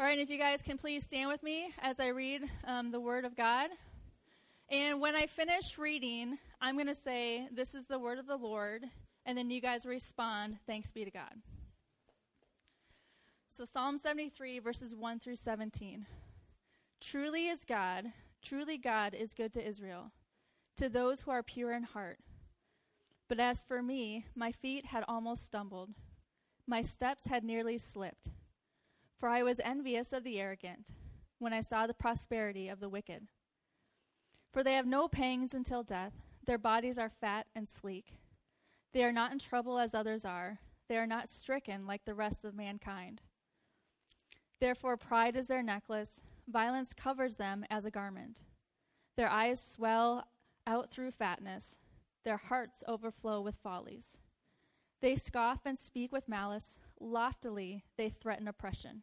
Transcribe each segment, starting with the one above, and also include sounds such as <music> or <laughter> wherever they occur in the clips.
All right, and if you guys can please stand with me as I read um, the Word of God. And when I finish reading, I'm going to say, This is the Word of the Lord. And then you guys respond, Thanks be to God. So, Psalm 73, verses 1 through 17. Truly is God, truly God is good to Israel, to those who are pure in heart. But as for me, my feet had almost stumbled, my steps had nearly slipped. For I was envious of the arrogant when I saw the prosperity of the wicked. For they have no pangs until death, their bodies are fat and sleek. They are not in trouble as others are, they are not stricken like the rest of mankind. Therefore, pride is their necklace, violence covers them as a garment. Their eyes swell out through fatness, their hearts overflow with follies. They scoff and speak with malice, loftily they threaten oppression.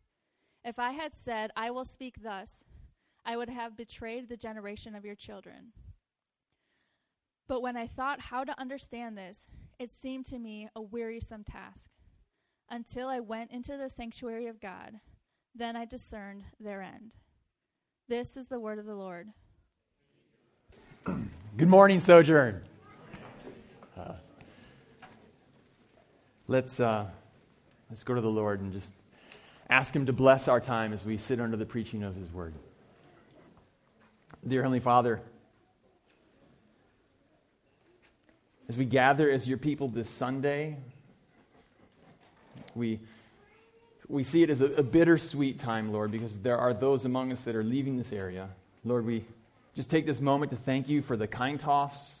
If I had said, I will speak thus, I would have betrayed the generation of your children. But when I thought how to understand this, it seemed to me a wearisome task. Until I went into the sanctuary of God, then I discerned their end. This is the word of the Lord. <clears throat> Good morning, Sojourn. Uh, let's, uh, let's go to the Lord and just ask Him to bless our time as we sit under the preaching of His word. Dear Heavenly Father, as we gather as your people this Sunday, we, we see it as a, a bittersweet time, Lord, because there are those among us that are leaving this area. Lord, we just take this moment to thank you for the Kindtoffs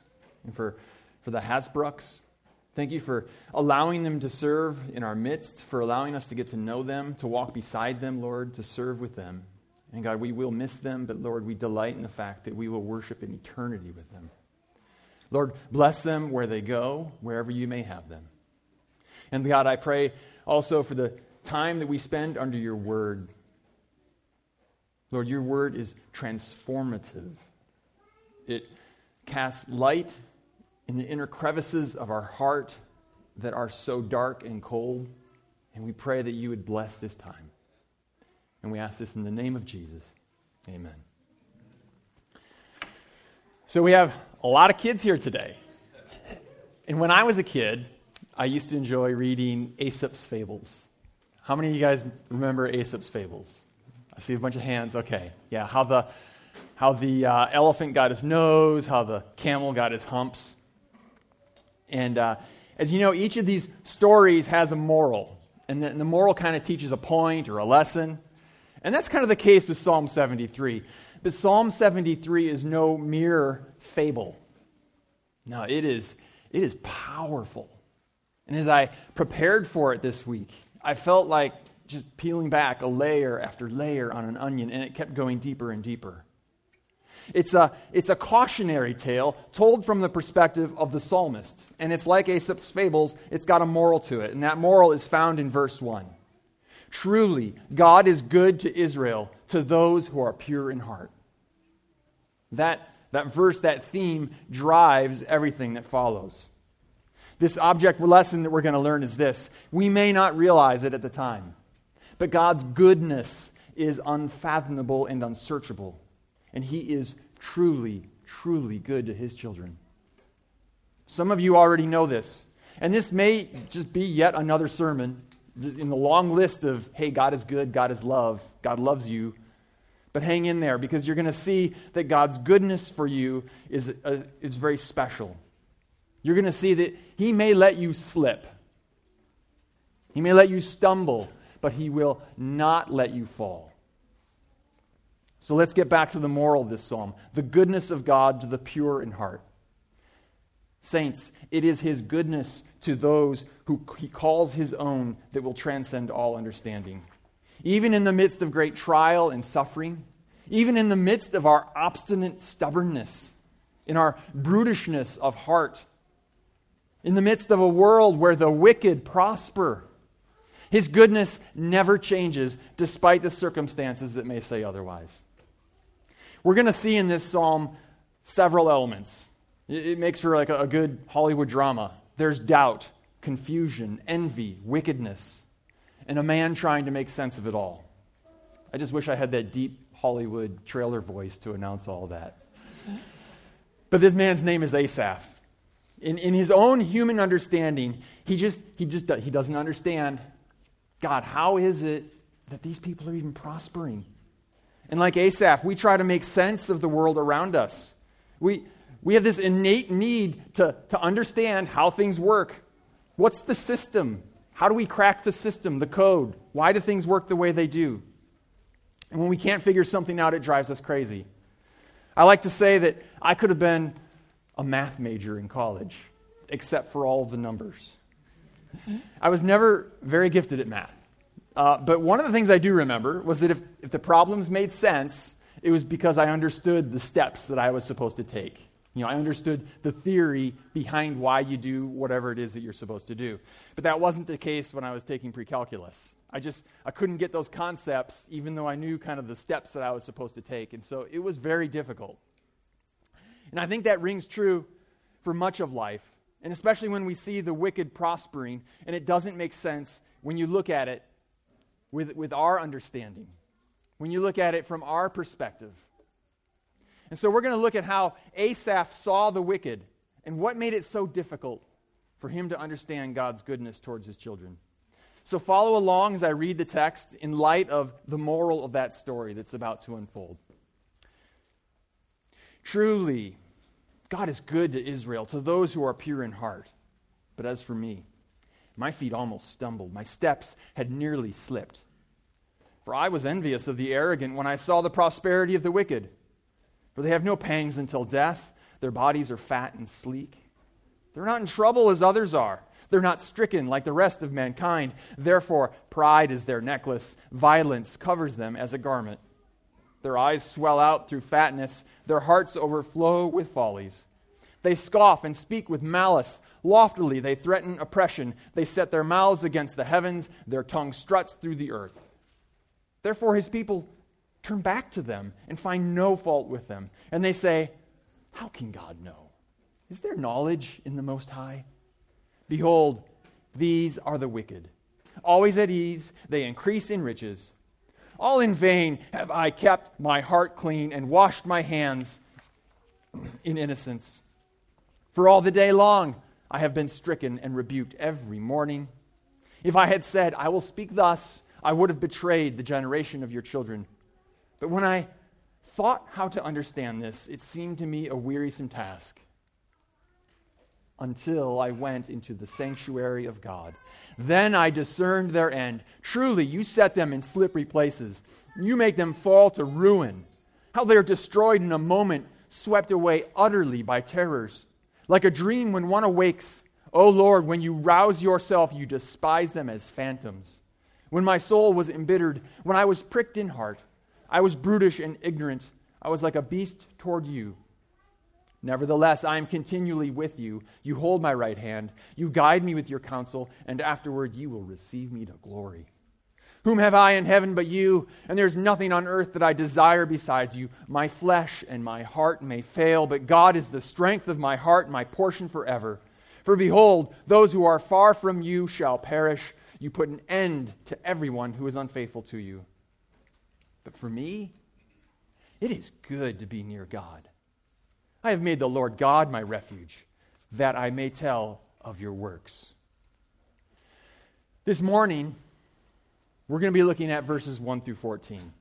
and for, for the Hasbrucks. Thank you for allowing them to serve in our midst, for allowing us to get to know them, to walk beside them, Lord, to serve with them. And God, we will miss them, but Lord, we delight in the fact that we will worship in eternity with them. Lord, bless them where they go, wherever you may have them. And God, I pray also for the time that we spend under your word. Lord, your word is transformative. It casts light in the inner crevices of our heart that are so dark and cold. And we pray that you would bless this time. And we ask this in the name of Jesus. Amen. So we have a lot of kids here today. And when I was a kid, I used to enjoy reading Aesop's fables. How many of you guys remember Aesop's fables? I see a bunch of hands. Okay. Yeah, how the, how the uh, elephant got his nose, how the camel got his humps. And uh, as you know, each of these stories has a moral. And the, and the moral kind of teaches a point or a lesson. And that's kind of the case with Psalm 73. But Psalm 73 is no mere fable. No, it is, it is powerful. And as I prepared for it this week, I felt like just peeling back a layer after layer on an onion, and it kept going deeper and deeper. It's a, it's a cautionary tale told from the perspective of the psalmist. And it's like Aesop's fables, it's got a moral to it. And that moral is found in verse 1. Truly, God is good to Israel, to those who are pure in heart. That, that verse, that theme, drives everything that follows. This object lesson that we're going to learn is this we may not realize it at the time, but God's goodness is unfathomable and unsearchable. And He is truly, truly good to His children. Some of you already know this. And this may just be yet another sermon in the long list of, hey, God is good, God is love, God loves you. But hang in there because you're going to see that God's goodness for you is, uh, is very special. You're going to see that He may let you slip, He may let you stumble, but He will not let you fall. So let's get back to the moral of this psalm the goodness of God to the pure in heart. Saints, it is his goodness to those who he calls his own that will transcend all understanding. even in the midst of great trial and suffering, even in the midst of our obstinate stubbornness, in our brutishness of heart, in the midst of a world where the wicked prosper. His goodness never changes despite the circumstances that may say otherwise. We're going to see in this psalm several elements. It, makes for like a, a good Hollywood drama. There's doubt, confusion, envy, wickedness, and a man trying to make sense of it all. I just wish I had that deep Hollywood trailer voice to announce all that. But this man's name is Asaph. In, in his own human understanding, he just, he just he doesn't understand God, how is it that these people are even prospering? And like Asaph, we try to make sense of the world around us. We, we have this innate need to, to understand how things work. What's the system? How do we crack the system, the code? Why do things work the way they do? And when we can't figure something out, it drives us crazy. I like to say that I could have been a math major in college, except for all of the numbers. I was never very gifted at math. Uh, but one of the things I do remember was that if, if the problems made sense, it was because I understood the steps that I was supposed to take. You know, I understood the theory behind why you do whatever it is that you're supposed to do. But that wasn't the case when I was taking pre-calculus. I just I couldn't get those concepts even though I knew kind of the steps that I was supposed to take. And so it was very difficult. And I think that rings true for much of life, and especially when we see the wicked prospering and it doesn't make sense when you look at it with, with our understanding, when you look at it from our perspective. And so we're going to look at how Asaph saw the wicked and what made it so difficult for him to understand God's goodness towards his children. So follow along as I read the text in light of the moral of that story that's about to unfold. Truly, God is good to Israel, to those who are pure in heart. But as for me, my feet almost stumbled, my steps had nearly slipped. For I was envious of the arrogant when I saw the prosperity of the wicked. For they have no pangs until death. Their bodies are fat and sleek. They're not in trouble as others are. They're not stricken like the rest of mankind. Therefore, pride is their necklace, violence covers them as a garment. Their eyes swell out through fatness, their hearts overflow with follies. They scoff and speak with malice. Loftily, they threaten oppression. They set their mouths against the heavens, their tongue struts through the earth. Therefore, his people turn back to them and find no fault with them. And they say, How can God know? Is there knowledge in the Most High? Behold, these are the wicked. Always at ease, they increase in riches. All in vain have I kept my heart clean and washed my hands in innocence. For all the day long I have been stricken and rebuked every morning. If I had said, I will speak thus, I would have betrayed the generation of your children. But when I thought how to understand this, it seemed to me a wearisome task until I went into the sanctuary of God. Then I discerned their end. Truly, you set them in slippery places. You make them fall to ruin. How they are destroyed in a moment, swept away utterly by terrors. Like a dream when one awakes. O oh Lord, when you rouse yourself, you despise them as phantoms. When my soul was embittered, when I was pricked in heart, I was brutish and ignorant. I was like a beast toward you. Nevertheless, I am continually with you. You hold my right hand. You guide me with your counsel, and afterward you will receive me to glory. Whom have I in heaven but you? And there is nothing on earth that I desire besides you. My flesh and my heart may fail, but God is the strength of my heart and my portion forever. For behold, those who are far from you shall perish. You put an end to everyone who is unfaithful to you. But for me, it is good to be near God. I have made the Lord God my refuge, that I may tell of your works. This morning, we're going to be looking at verses 1 through 14.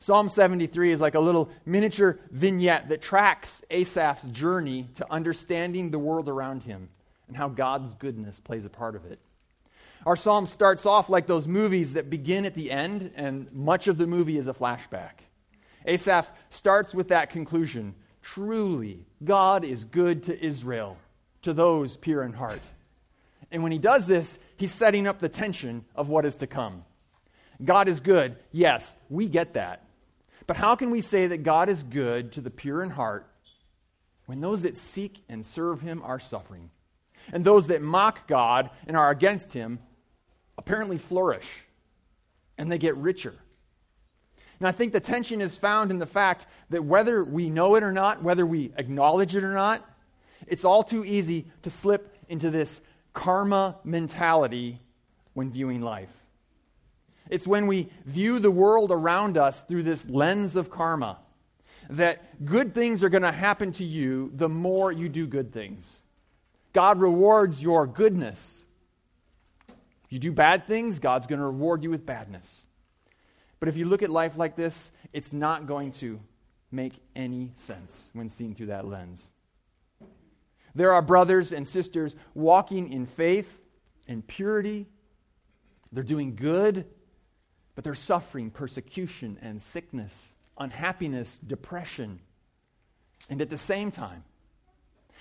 Psalm 73 is like a little miniature vignette that tracks Asaph's journey to understanding the world around him and how God's goodness plays a part of it. Our psalm starts off like those movies that begin at the end, and much of the movie is a flashback. Asaph starts with that conclusion Truly, God is good to Israel, to those pure in heart. And when he does this, he's setting up the tension of what is to come. God is good. Yes, we get that. But how can we say that God is good to the pure in heart when those that seek and serve him are suffering? And those that mock God and are against him apparently flourish and they get richer. And I think the tension is found in the fact that whether we know it or not, whether we acknowledge it or not, it's all too easy to slip into this karma mentality when viewing life. It's when we view the world around us through this lens of karma that good things are going to happen to you the more you do good things. God rewards your goodness. If you do bad things, God's going to reward you with badness. But if you look at life like this, it's not going to make any sense when seen through that lens. There are brothers and sisters walking in faith and purity. They're doing good, but they're suffering persecution and sickness, unhappiness, depression. And at the same time,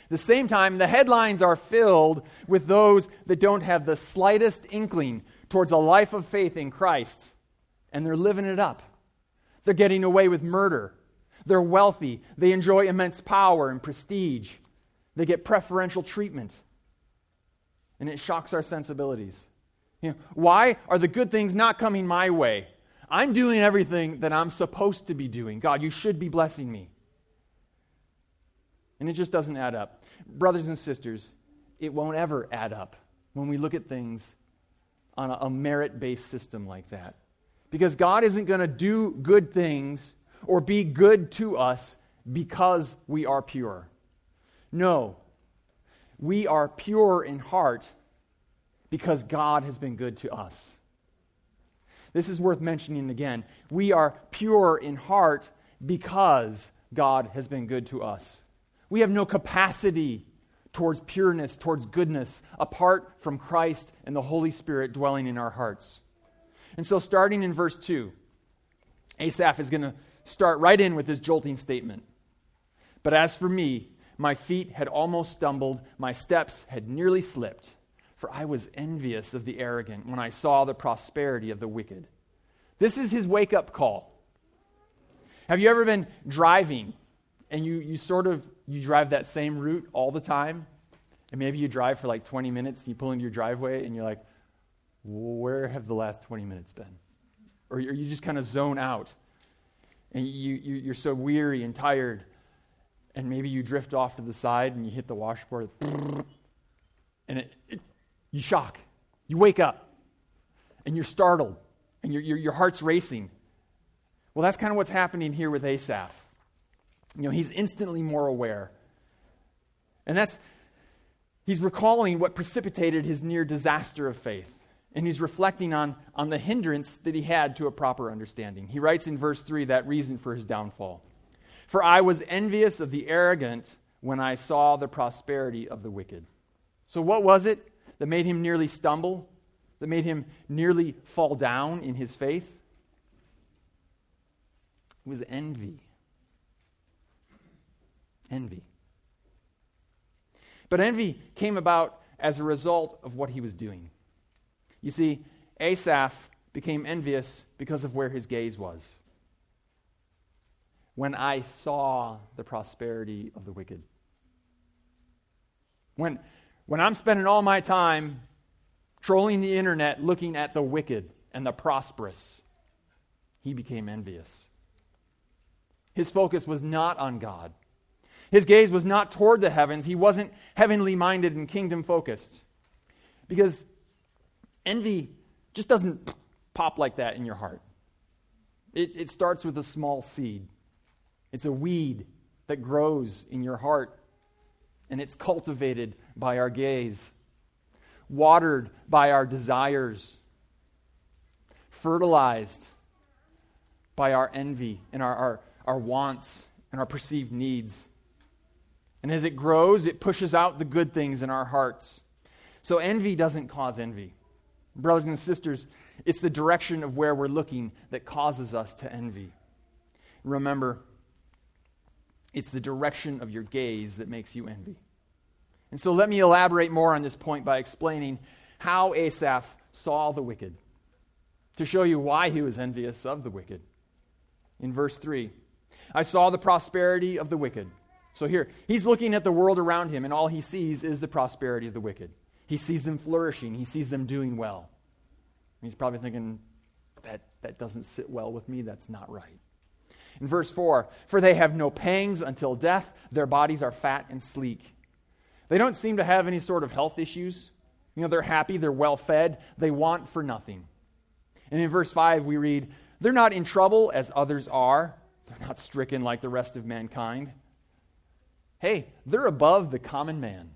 the same time, the headlines are filled with those that don't have the slightest inkling towards a life of faith in Christ and they're living it up. They're getting away with murder. They're wealthy. They enjoy immense power and prestige. They get preferential treatment. And it shocks our sensibilities. You know, why are the good things not coming my way? I'm doing everything that I'm supposed to be doing. God, you should be blessing me. And it just doesn't add up. Brothers and sisters, it won't ever add up when we look at things on a, a merit based system like that. Because God isn't going to do good things or be good to us because we are pure. No. We are pure in heart because God has been good to us. This is worth mentioning again. We are pure in heart because God has been good to us. We have no capacity towards pureness, towards goodness, apart from Christ and the Holy Spirit dwelling in our hearts. And so, starting in verse 2, Asaph is going to start right in with this jolting statement. But as for me, my feet had almost stumbled, my steps had nearly slipped, for I was envious of the arrogant when I saw the prosperity of the wicked. This is his wake up call. Have you ever been driving and you, you sort of you drive that same route all the time? And maybe you drive for like 20 minutes, you pull into your driveway and you're like, where have the last 20 minutes been? Or you just kind of zone out and you, you, are so weary and tired, and maybe you drift off to the side and you hit the washboard, and it, it, you shock. You wake up and you're startled and your, your, your heart's racing. Well, that's kind of what's happening here with Asaph. You know, he's instantly more aware. And that's, he's recalling what precipitated his near disaster of faith and he's reflecting on, on the hindrance that he had to a proper understanding. He writes in verse 3 that reason for his downfall. For I was envious of the arrogant when I saw the prosperity of the wicked. So, what was it that made him nearly stumble, that made him nearly fall down in his faith? It was envy. Envy. But envy came about as a result of what he was doing. You see, Asaph became envious because of where his gaze was. When I saw the prosperity of the wicked. When, when I'm spending all my time trolling the internet looking at the wicked and the prosperous, he became envious. His focus was not on God. His gaze was not toward the heavens. He wasn't heavenly minded and kingdom focused. Because Envy just doesn't pop like that in your heart. It, it starts with a small seed, it's a weed that grows in your heart, and it's cultivated by our gaze, watered by our desires, fertilized by our envy and our, our, our wants and our perceived needs. And as it grows, it pushes out the good things in our hearts. So envy doesn't cause envy. Brothers and sisters, it's the direction of where we're looking that causes us to envy. Remember, it's the direction of your gaze that makes you envy. And so let me elaborate more on this point by explaining how Asaph saw the wicked. to show you why he was envious of the wicked. In verse 3, I saw the prosperity of the wicked. So here, he's looking at the world around him, and all he sees is the prosperity of the wicked. He sees them flourishing, he sees them doing well. And he's probably thinking, that, that doesn't sit well with me, that's not right. In verse 4, for they have no pangs until death, their bodies are fat and sleek. They don't seem to have any sort of health issues. You know, they're happy, they're well fed, they want for nothing. And in verse 5, we read, They're not in trouble as others are, they're not stricken like the rest of mankind. Hey, they're above the common man.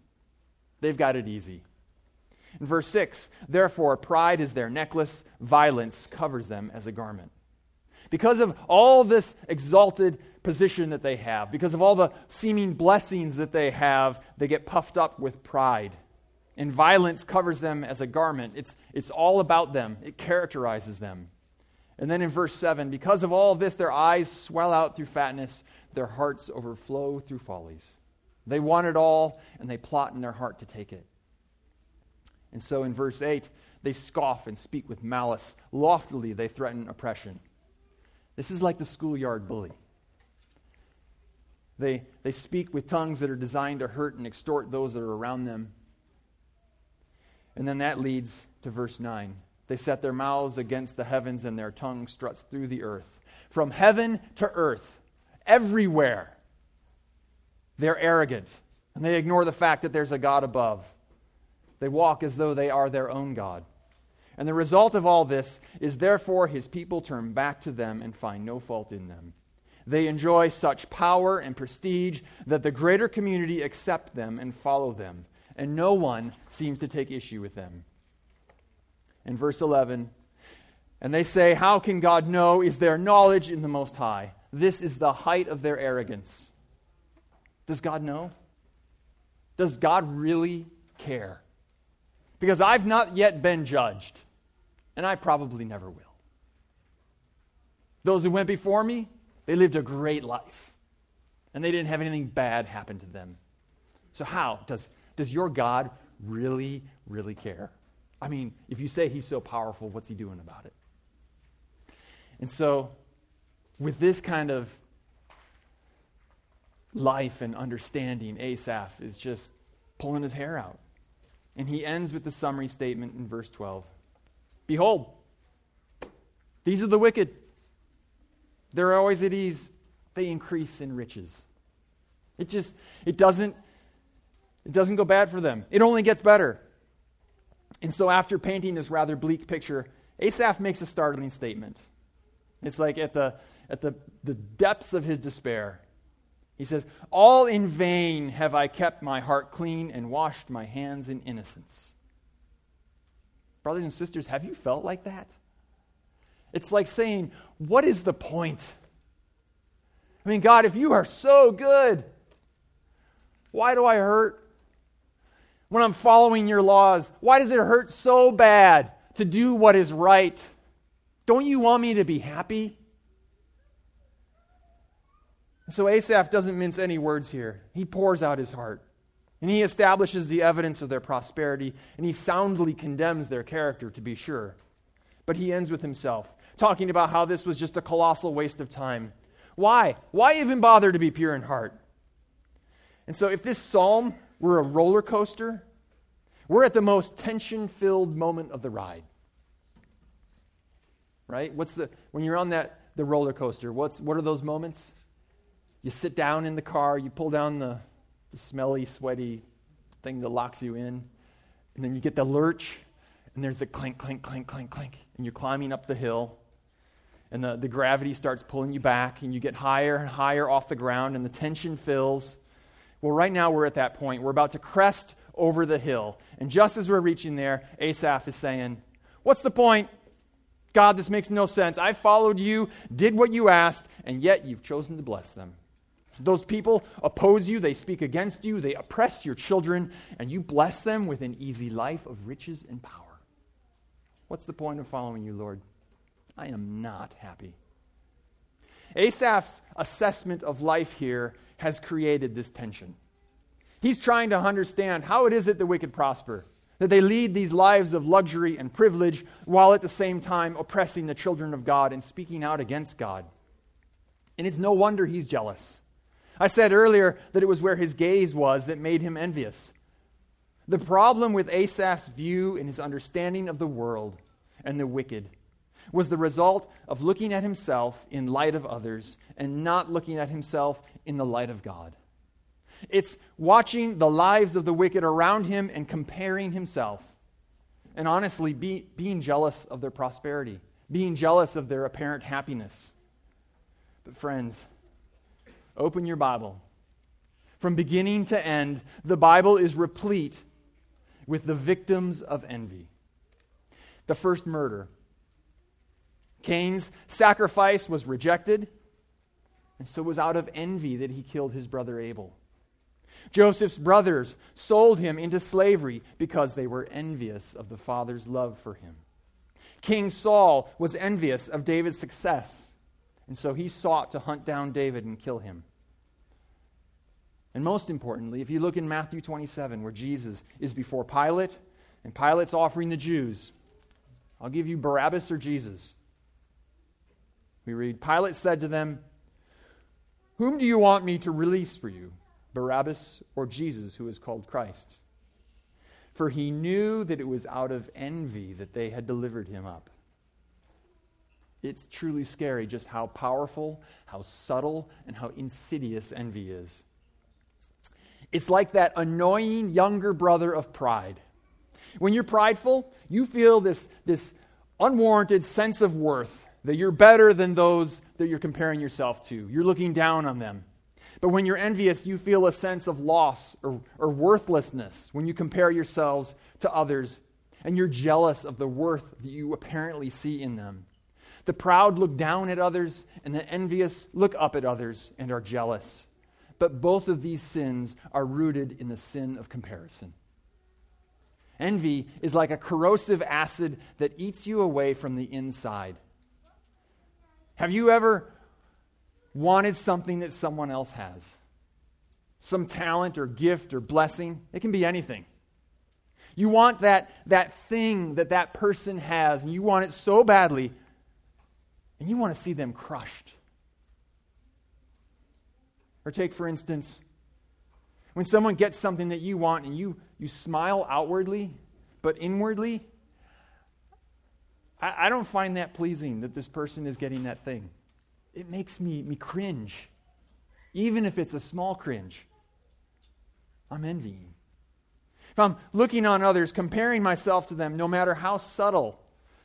They've got it easy. In verse 6, therefore, pride is their necklace, violence covers them as a garment. Because of all this exalted position that they have, because of all the seeming blessings that they have, they get puffed up with pride. And violence covers them as a garment. It's, it's all about them, it characterizes them. And then in verse 7, because of all this, their eyes swell out through fatness, their hearts overflow through follies. They want it all, and they plot in their heart to take it. And so in verse 8, they scoff and speak with malice. Loftily, they threaten oppression. This is like the schoolyard bully. They, they speak with tongues that are designed to hurt and extort those that are around them. And then that leads to verse 9. They set their mouths against the heavens, and their tongue struts through the earth. From heaven to earth, everywhere, they're arrogant, and they ignore the fact that there's a God above. They walk as though they are their own God. And the result of all this is therefore his people turn back to them and find no fault in them. They enjoy such power and prestige that the greater community accept them and follow them, and no one seems to take issue with them. In verse 11, and they say, How can God know? Is there knowledge in the Most High? This is the height of their arrogance. Does God know? Does God really care? Because I've not yet been judged, and I probably never will. Those who went before me, they lived a great life, and they didn't have anything bad happen to them. So, how does, does your God really, really care? I mean, if you say he's so powerful, what's he doing about it? And so, with this kind of life and understanding, Asaph is just pulling his hair out. And he ends with the summary statement in verse 12 Behold, these are the wicked. They're always at ease, they increase in riches. It just, it doesn't, it doesn't go bad for them. It only gets better. And so, after painting this rather bleak picture, Asaph makes a startling statement. It's like at the, at the, the depths of his despair, he says, All in vain have I kept my heart clean and washed my hands in innocence. Brothers and sisters, have you felt like that? It's like saying, What is the point? I mean, God, if you are so good, why do I hurt? When I'm following your laws, why does it hurt so bad to do what is right? Don't you want me to be happy? So Asaph doesn't mince any words here. He pours out his heart. And he establishes the evidence of their prosperity, and he soundly condemns their character, to be sure. But he ends with himself, talking about how this was just a colossal waste of time. Why? Why even bother to be pure in heart? And so, if this psalm were a roller coaster, we're at the most tension filled moment of the ride. Right? What's the, when you're on that, the roller coaster, what's, what are those moments? You sit down in the car, you pull down the, the smelly, sweaty thing that locks you in, and then you get the lurch, and there's the clink, clink, clink, clink, clink, and you're climbing up the hill, and the, the gravity starts pulling you back, and you get higher and higher off the ground, and the tension fills. Well, right now we're at that point. We're about to crest over the hill. And just as we're reaching there, Asaph is saying, What's the point? God, this makes no sense. I followed you, did what you asked, and yet you've chosen to bless them. Those people oppose you, they speak against you, they oppress your children, and you bless them with an easy life of riches and power. What's the point of following you, Lord? I am not happy. Asaph's assessment of life here has created this tension. He's trying to understand how it is that the wicked prosper. that they lead these lives of luxury and privilege while at the same time oppressing the children of God and speaking out against God. And it's no wonder he's jealous. I said earlier that it was where his gaze was that made him envious. The problem with Asaph's view and his understanding of the world and the wicked was the result of looking at himself in light of others and not looking at himself in the light of God. It's watching the lives of the wicked around him and comparing himself. And honestly, be, being jealous of their prosperity, being jealous of their apparent happiness. But, friends, open your Bible. From beginning to end, the Bible is replete with the victims of envy. The first murder. Cain's sacrifice was rejected, and so it was out of envy that he killed his brother Abel. Joseph's brothers sold him into slavery because they were envious of the father's love for him. King Saul was envious of David's success, and so he sought to hunt down David and kill him. And most importantly, if you look in Matthew 27, where Jesus is before Pilate, and Pilate's offering the Jews, I'll give you Barabbas or Jesus. We read Pilate said to them, Whom do you want me to release for you? Barabbas or Jesus, who is called Christ. For he knew that it was out of envy that they had delivered him up. It's truly scary just how powerful, how subtle, and how insidious envy is. It's like that annoying younger brother of pride. When you're prideful, you feel this, this unwarranted sense of worth, that you're better than those that you're comparing yourself to. You're looking down on them. But when you're envious, you feel a sense of loss or, or worthlessness when you compare yourselves to others, and you're jealous of the worth that you apparently see in them. The proud look down at others, and the envious look up at others and are jealous. But both of these sins are rooted in the sin of comparison. Envy is like a corrosive acid that eats you away from the inside. Have you ever wanted something that someone else has some talent or gift or blessing. It can be anything. You want that, that thing that that person has, and you want it so badly, and you want to see them crushed. Or take, for instance, when someone gets something that you want and you, you smile outwardly, but inwardly, I, I don't find that pleasing that this person is getting that thing it makes me, me cringe. Even if it's a small cringe, I'm envying. If I'm looking on others, comparing myself to them, no matter how subtle,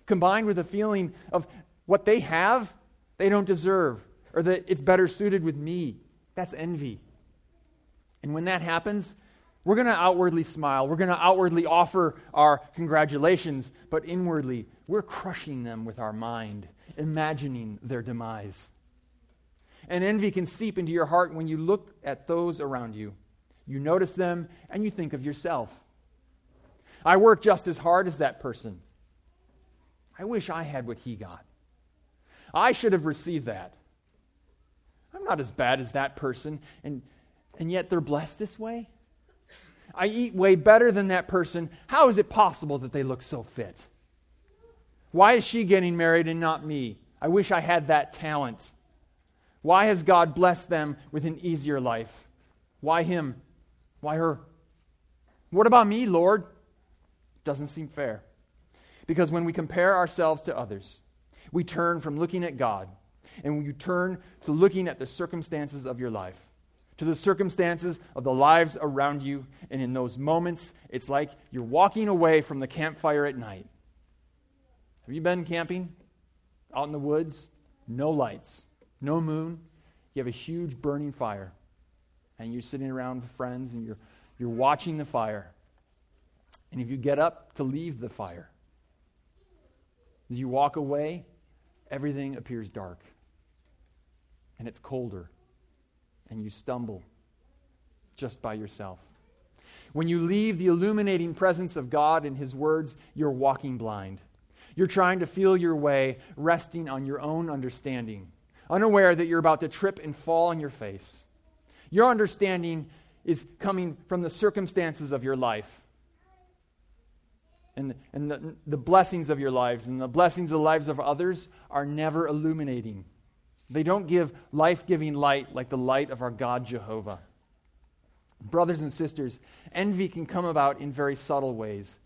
combined with a feeling of what they have, they don't deserve, or that it's better suited with me, that's envy. And when that happens, we're going to outwardly smile. We're going to outwardly offer our congratulations, but inwardly, we're crushing them with our mind, imagining their demise and envy can seep into your heart when you look at those around you. You notice them and you think of yourself. I work just as hard as that person. I wish I had what he got. I should have received that. I'm not as bad as that person, and, and yet they're blessed this way. I eat way better than that person. How is it possible that they look so fit? Why is she getting married and not me? I wish I had that talent. Why has God blessed them with an easier life? Why him? Why her? What about me, Lord? Doesn't seem fair. Because when we compare ourselves to others, we turn from looking at God and we turn to looking at the circumstances of your life, to the circumstances of the lives around you. And in those moments, it's like you're walking away from the campfire at night. Have you been camping out in the woods? No lights no moon. You have a huge burning fire. And you're sitting around with friends and you're, you're watching the fire. And if you get up to leave the fire, as you walk away, everything appears dark. And it's colder. And you stumble just by yourself. When you leave the illuminating presence of God and His words, you're walking blind. You're trying to feel your way, resting on your own understanding unaware that you're about to trip and fall on your face. Your understanding is coming from the circumstances of your life. And, and the, the blessings of your lives and the blessings of the lives of others are never illuminating. They don't give life giving light like the light of our God Jehovah. Brothers and sisters, envy can come about in very subtle ways.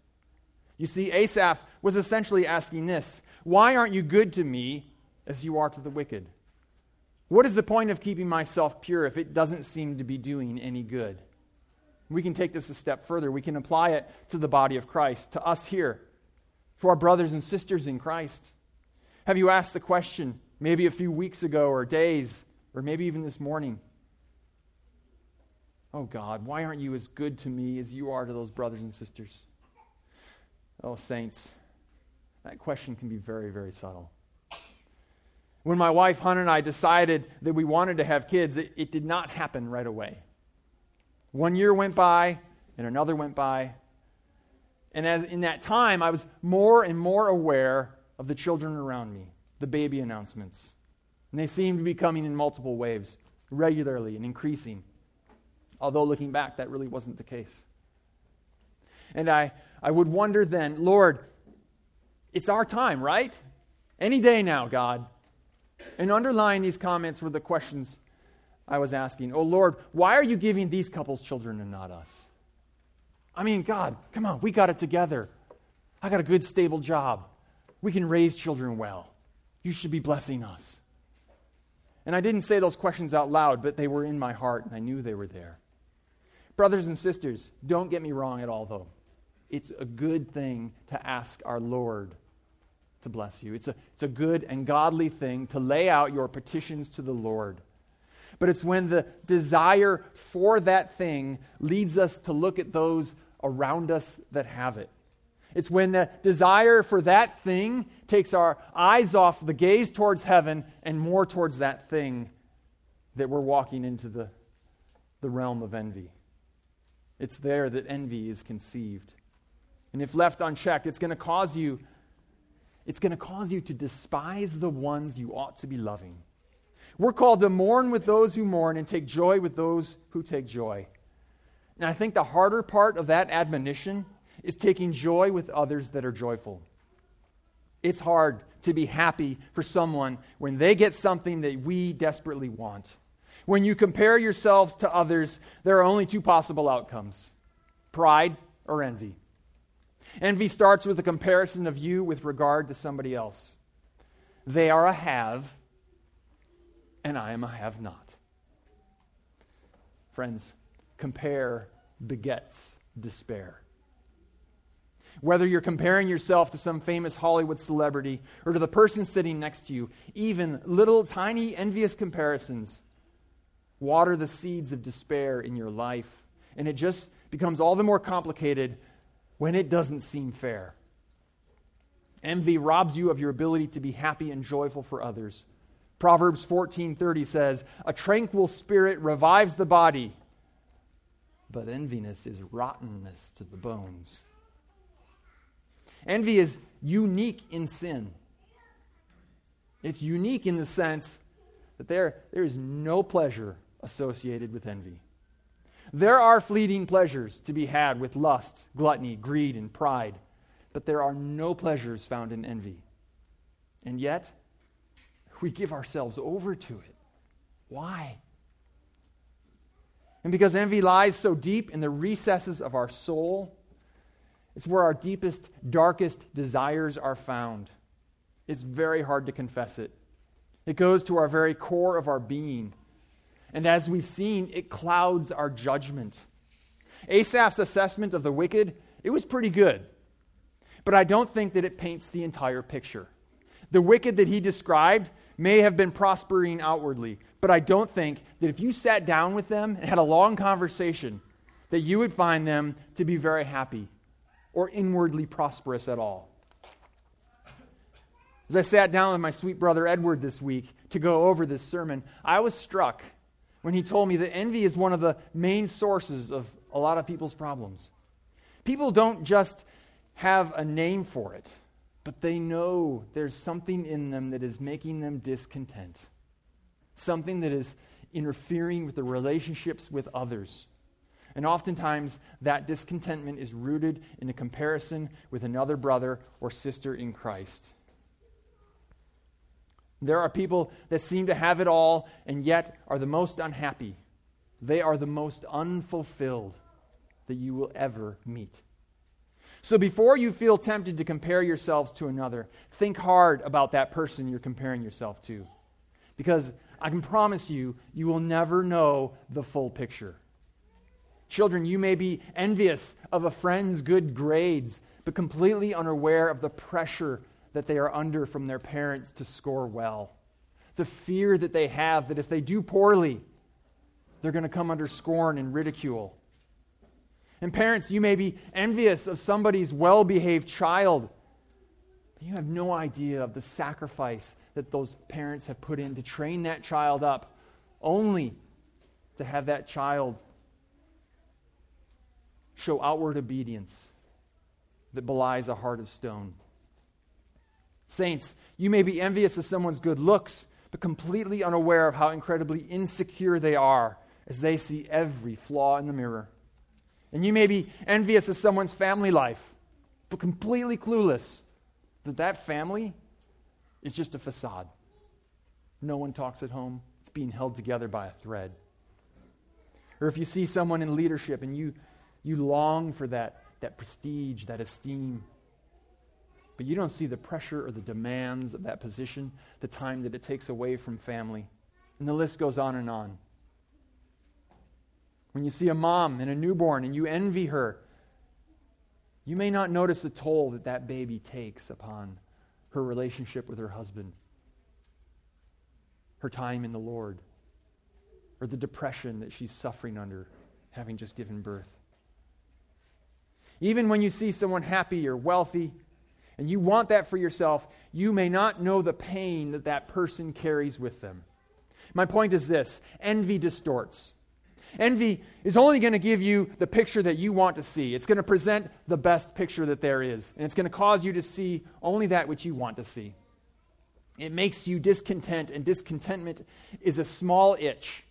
You see, Asaph was essentially asking this Why aren't you good to me as you are to the wicked? What is the point of keeping myself pure if it doesn't seem to be doing any good? We can take this a step further. We can apply it to the body of Christ, to us here, to our brothers and sisters in Christ. Have you asked the question, maybe a few weeks ago or days, or maybe even this morning? Oh God, why aren't you as good to me as you are to those brothers and sisters? Oh, saints, that question can be very, very subtle. When my wife, Hannah, and I decided that we wanted to have kids, it, it did not happen right away. One year went by, and another went by. And as in that time, I was more and more aware of the children around me, the baby announcements. And they seemed to be coming in multiple waves, regularly and increasing. Although looking back, that really wasn't the case. And I, I would wonder then, Lord, it's our time, right? Any day now, God. And underlying these comments were the questions I was asking, Oh Lord, why are you giving these couples children and not us? I mean, God, come on, we got it together. I got a good, stable job. We can raise children well. You should be blessing us. And I didn't say those questions out loud, but they were in my heart, and I knew they were there. Brothers and sisters, don't get me wrong at all, though. It's a good thing to ask our Lord to bless you. It's a, it's a good and godly thing to lay out your petitions to the Lord. But it's when the desire for that thing leads us to look at those around us that have it. It's when the desire for that thing takes our eyes off the gaze towards heaven and more towards that thing that we're walking into the, the realm of envy. It's there that envy is conceived. And if left unchecked, it's going to cause you it's going to cause you to despise the ones you ought to be loving. We're called to mourn with those who mourn and take joy with those who take joy. And I think the harder part of that admonition is taking joy with others that are joyful. It's hard to be happy for someone when they get something that we desperately want. When you compare yourselves to others, there are only two possible outcomes pride or envy. Envy starts with a comparison of you with regard to somebody else. They are a have, and I am a have not. Friends, compare begets despair. Whether you're comparing yourself to some famous Hollywood celebrity or to the person sitting next to you, even little tiny envious comparisons water the seeds of despair in your life. And it just becomes all the more complicated when it doesn't seem fair. Envy robs you of your ability to be happy and joyful for others. Proverbs 14:30 says, "A tranquil spirit revives the body, but enviness is rottenness to the bones." Envy is unique in sin. It's unique in the sense that there, there is no pleasure associated with envy. There are fleeting pleasures to be had with lust, gluttony, greed, and pride, but there are no pleasures found in envy. And yet, we give ourselves over to it. Why? And because envy lies so deep in the recesses of our soul, it's where our deepest, darkest desires are found. It's very hard to confess it. It goes to our very core of our being. And as we've seen, it clouds our judgment. Asaph's assessment of the wicked, it was pretty good. But I don't think that it paints the entire picture. The wicked that he described may have been prospering outwardly, but I don't think that if you sat down with them and had a long conversation, that you would find them to be very happy or inwardly prosperous at all. As I sat down with my sweet brother Edward this week to go over this sermon, I was struck when he told me that envy is one of the main sources of a lot of people's problems. People don't just have a name for it, but they know there's something in them that is making them discontent, something that is interfering with the relationships with others. And oftentimes, that discontentment is rooted in a comparison with another brother or sister in Christ. There are people that seem to have it all and yet are the most unhappy. They are the most unfulfilled that you will ever meet. So before you feel tempted to compare yourselves to another, think hard about that person you're comparing yourself to. Because I can promise you, you will never know the full picture. Children, you may be envious of a friend's good grades, but completely unaware of the pressure that they are under from their parents to score well. The fear that they have that if they do poorly, they're going to come under scorn and ridicule. And parents, you may be envious of somebody's well behaved child, but you have no idea of the sacrifice that those parents have put in to train that child up, only to have that child show outward obedience that belies a heart of stone. Saints, you may be envious of someone's good looks, but completely unaware of how incredibly insecure they are as they see every flaw in the mirror. And you may be envious of someone's family life, but completely clueless that that family is just a facade. No one talks at home, it's being held together by a thread. Or if you see someone in leadership and you you long for that, that prestige, that esteem. But you don't see the pressure or the demands of that position, the time that it takes away from family. And the list goes on and on. When you see a mom and a newborn and you envy her, you may not notice the toll that that baby takes upon her relationship with her husband, her time in the Lord, or the depression that she's suffering under having just given birth. Even when you see someone happy or wealthy, and you want that for yourself, you may not know the pain that that person carries with them. My point is this envy distorts. Envy is only going to give you the picture that you want to see. It's going to present the best picture that there is, and it's going to cause you to see only that which you want to see. It makes you discontent, and discontentment is a small itch.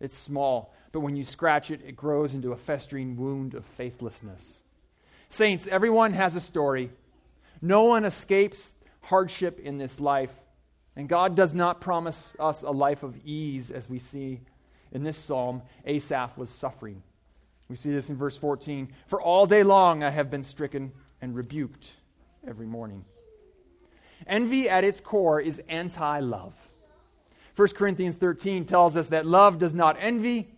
It's small, but when you scratch it, it grows into a festering wound of faithlessness. Saints, everyone has a story. No one escapes hardship in this life. And God does not promise us a life of ease, as we see in this psalm. Asaph was suffering. We see this in verse 14. For all day long I have been stricken and rebuked every morning. Envy at its core is anti love. 1 Corinthians 13 tells us that love does not envy,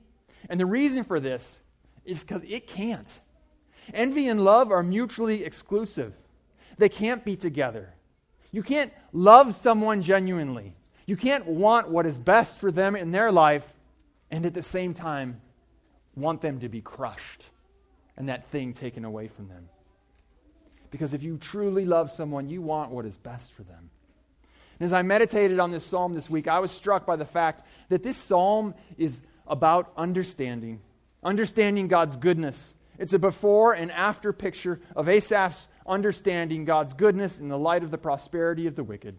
and the reason for this is because it can't. Envy and love are mutually exclusive, they can't be together. You can't love someone genuinely. You can't want what is best for them in their life and at the same time want them to be crushed and that thing taken away from them. Because if you truly love someone, you want what is best for them. And as I meditated on this psalm this week, I was struck by the fact that this psalm is about understanding, understanding God's goodness. It's a before and after picture of Asaph's understanding God's goodness in the light of the prosperity of the wicked.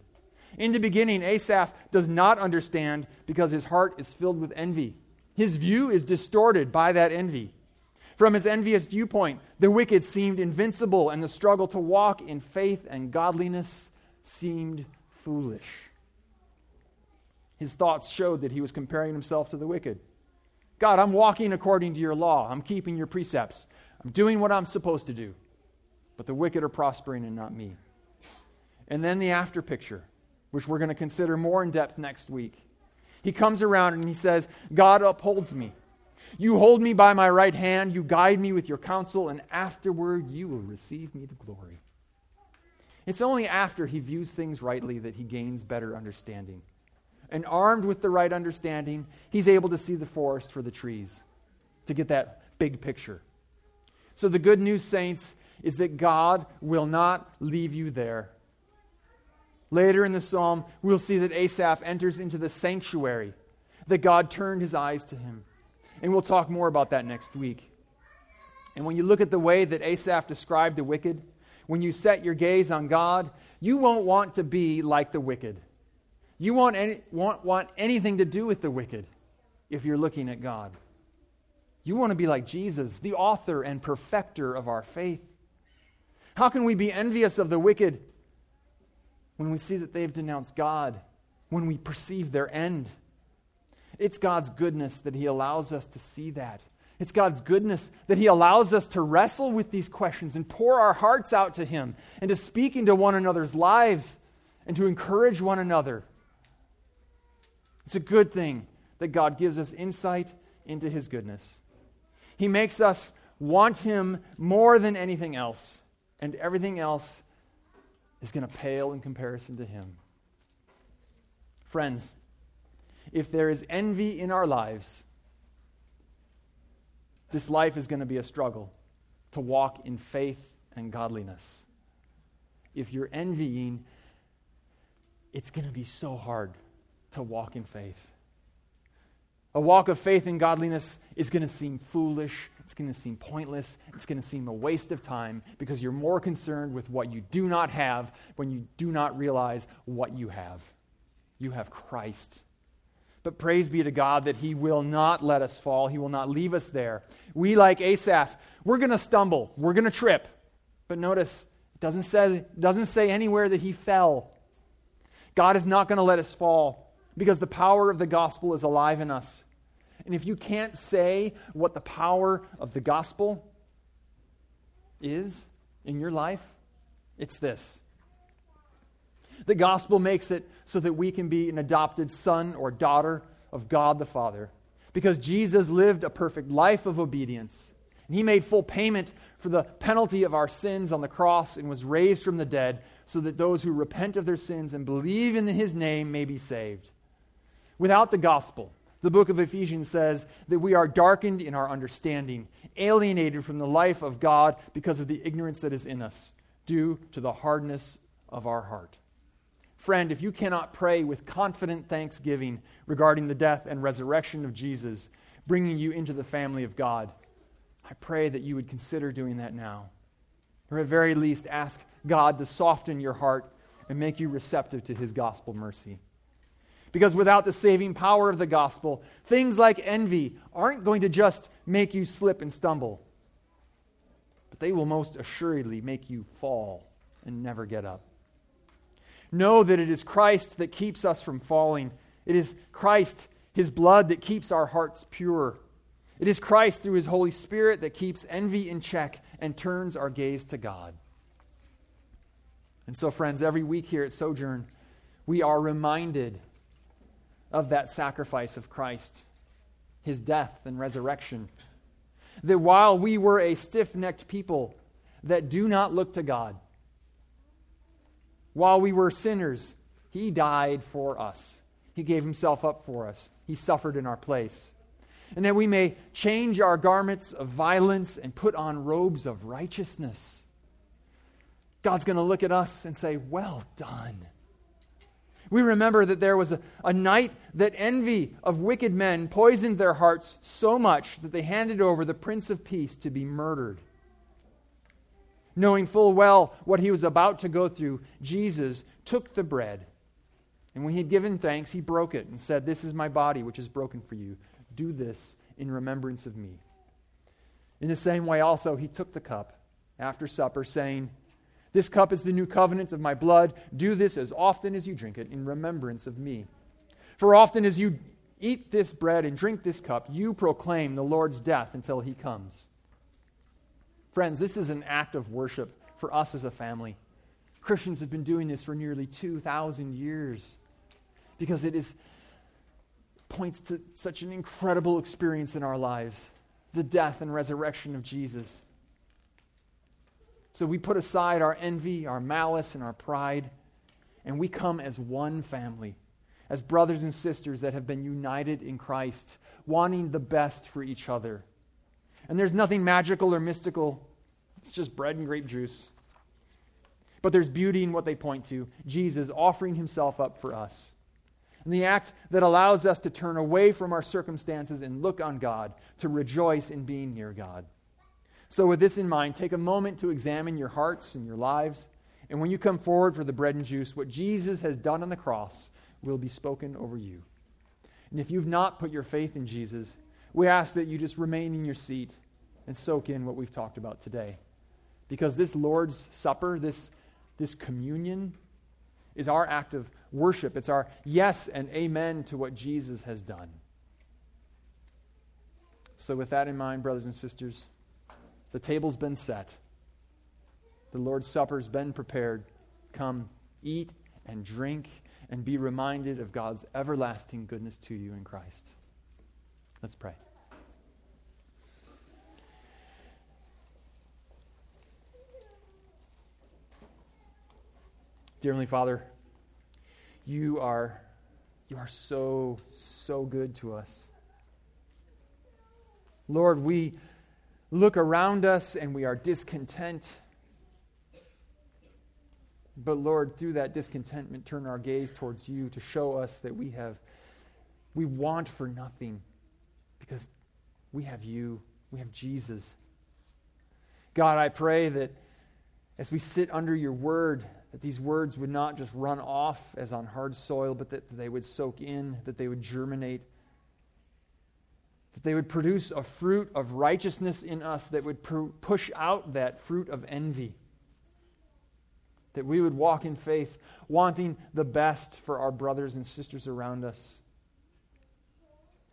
In the beginning, Asaph does not understand because his heart is filled with envy. His view is distorted by that envy. From his envious viewpoint, the wicked seemed invincible, and the struggle to walk in faith and godliness seemed foolish. His thoughts showed that he was comparing himself to the wicked. God, I'm walking according to your law. I'm keeping your precepts. I'm doing what I'm supposed to do. But the wicked are prospering and not me. And then the after picture, which we're going to consider more in depth next week. He comes around and he says, God upholds me. You hold me by my right hand, you guide me with your counsel, and afterward you will receive me to glory. It's only after he views things rightly that he gains better understanding and armed with the right understanding, he's able to see the forest for the trees, to get that big picture. So, the good news, saints, is that God will not leave you there. Later in the psalm, we'll see that Asaph enters into the sanctuary, that God turned his eyes to him. And we'll talk more about that next week. And when you look at the way that Asaph described the wicked, when you set your gaze on God, you won't want to be like the wicked. You won't any, want, want anything to do with the wicked if you're looking at God. You want to be like Jesus, the author and perfecter of our faith. How can we be envious of the wicked when we see that they've denounced God, when we perceive their end? It's God's goodness that He allows us to see that. It's God's goodness that He allows us to wrestle with these questions and pour our hearts out to Him and to speak into one another's lives and to encourage one another. It's a good thing that God gives us insight into His goodness. He makes us want Him more than anything else, and everything else is going to pale in comparison to Him. Friends, if there is envy in our lives, this life is going to be a struggle to walk in faith and godliness. If you're envying, it's going to be so hard to walk in faith. A walk of faith and godliness is going to seem foolish. It's going to seem pointless. It's going to seem a waste of time because you're more concerned with what you do not have when you do not realize what you have. You have Christ. But praise be to God that He will not let us fall. He will not leave us there. We, like Asaph, we're going to stumble. We're going to trip. But notice, it doesn't say, doesn't say anywhere that he fell. God is not going to let us fall because the power of the gospel is alive in us. And if you can't say what the power of the gospel is in your life, it's this. The gospel makes it so that we can be an adopted son or daughter of God the Father. Because Jesus lived a perfect life of obedience. And he made full payment for the penalty of our sins on the cross and was raised from the dead so that those who repent of their sins and believe in his name may be saved. Without the gospel, the book of Ephesians says that we are darkened in our understanding, alienated from the life of God because of the ignorance that is in us, due to the hardness of our heart. Friend, if you cannot pray with confident thanksgiving regarding the death and resurrection of Jesus, bringing you into the family of God, I pray that you would consider doing that now. Or at very least, ask God to soften your heart and make you receptive to his gospel mercy. Because without the saving power of the gospel, things like envy aren't going to just make you slip and stumble, but they will most assuredly make you fall and never get up. Know that it is Christ that keeps us from falling. It is Christ, his blood, that keeps our hearts pure. It is Christ, through his Holy Spirit, that keeps envy in check and turns our gaze to God. And so, friends, every week here at Sojourn, we are reminded of that sacrifice of Christ, his death and resurrection. That while we were a stiff necked people that do not look to God, while we were sinners, he died for us. He gave himself up for us. He suffered in our place. And that we may change our garments of violence and put on robes of righteousness. God's going to look at us and say, Well done. We remember that there was a, a night that envy of wicked men poisoned their hearts so much that they handed over the Prince of Peace to be murdered. Knowing full well what he was about to go through, Jesus took the bread. And when he had given thanks, he broke it and said, This is my body, which is broken for you. Do this in remembrance of me. In the same way, also, he took the cup after supper, saying, this cup is the new covenant of my blood. Do this as often as you drink it in remembrance of me. For often as you eat this bread and drink this cup, you proclaim the Lord's death until he comes. Friends, this is an act of worship for us as a family. Christians have been doing this for nearly 2,000 years because it is points to such an incredible experience in our lives the death and resurrection of Jesus. So we put aside our envy, our malice, and our pride, and we come as one family, as brothers and sisters that have been united in Christ, wanting the best for each other. And there's nothing magical or mystical, it's just bread and grape juice. But there's beauty in what they point to Jesus offering himself up for us. And the act that allows us to turn away from our circumstances and look on God, to rejoice in being near God. So, with this in mind, take a moment to examine your hearts and your lives. And when you come forward for the bread and juice, what Jesus has done on the cross will be spoken over you. And if you've not put your faith in Jesus, we ask that you just remain in your seat and soak in what we've talked about today. Because this Lord's Supper, this, this communion, is our act of worship. It's our yes and amen to what Jesus has done. So, with that in mind, brothers and sisters, the table's been set. The Lord's Supper's been prepared. Come, eat and drink and be reminded of God's everlasting goodness to you in Christ. Let's pray. Dear Heavenly Father, you are, you are so, so good to us. Lord, we look around us and we are discontent. But Lord, through that discontentment, turn our gaze towards you to show us that we have we want for nothing because we have you, we have Jesus. God, I pray that as we sit under your word, that these words would not just run off as on hard soil, but that they would soak in, that they would germinate, that they would produce a fruit of righteousness in us that would push out that fruit of envy that we would walk in faith, wanting the best for our brothers and sisters around us.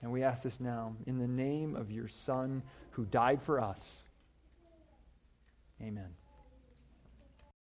And we ask this now in the name of your Son who died for us. Amen.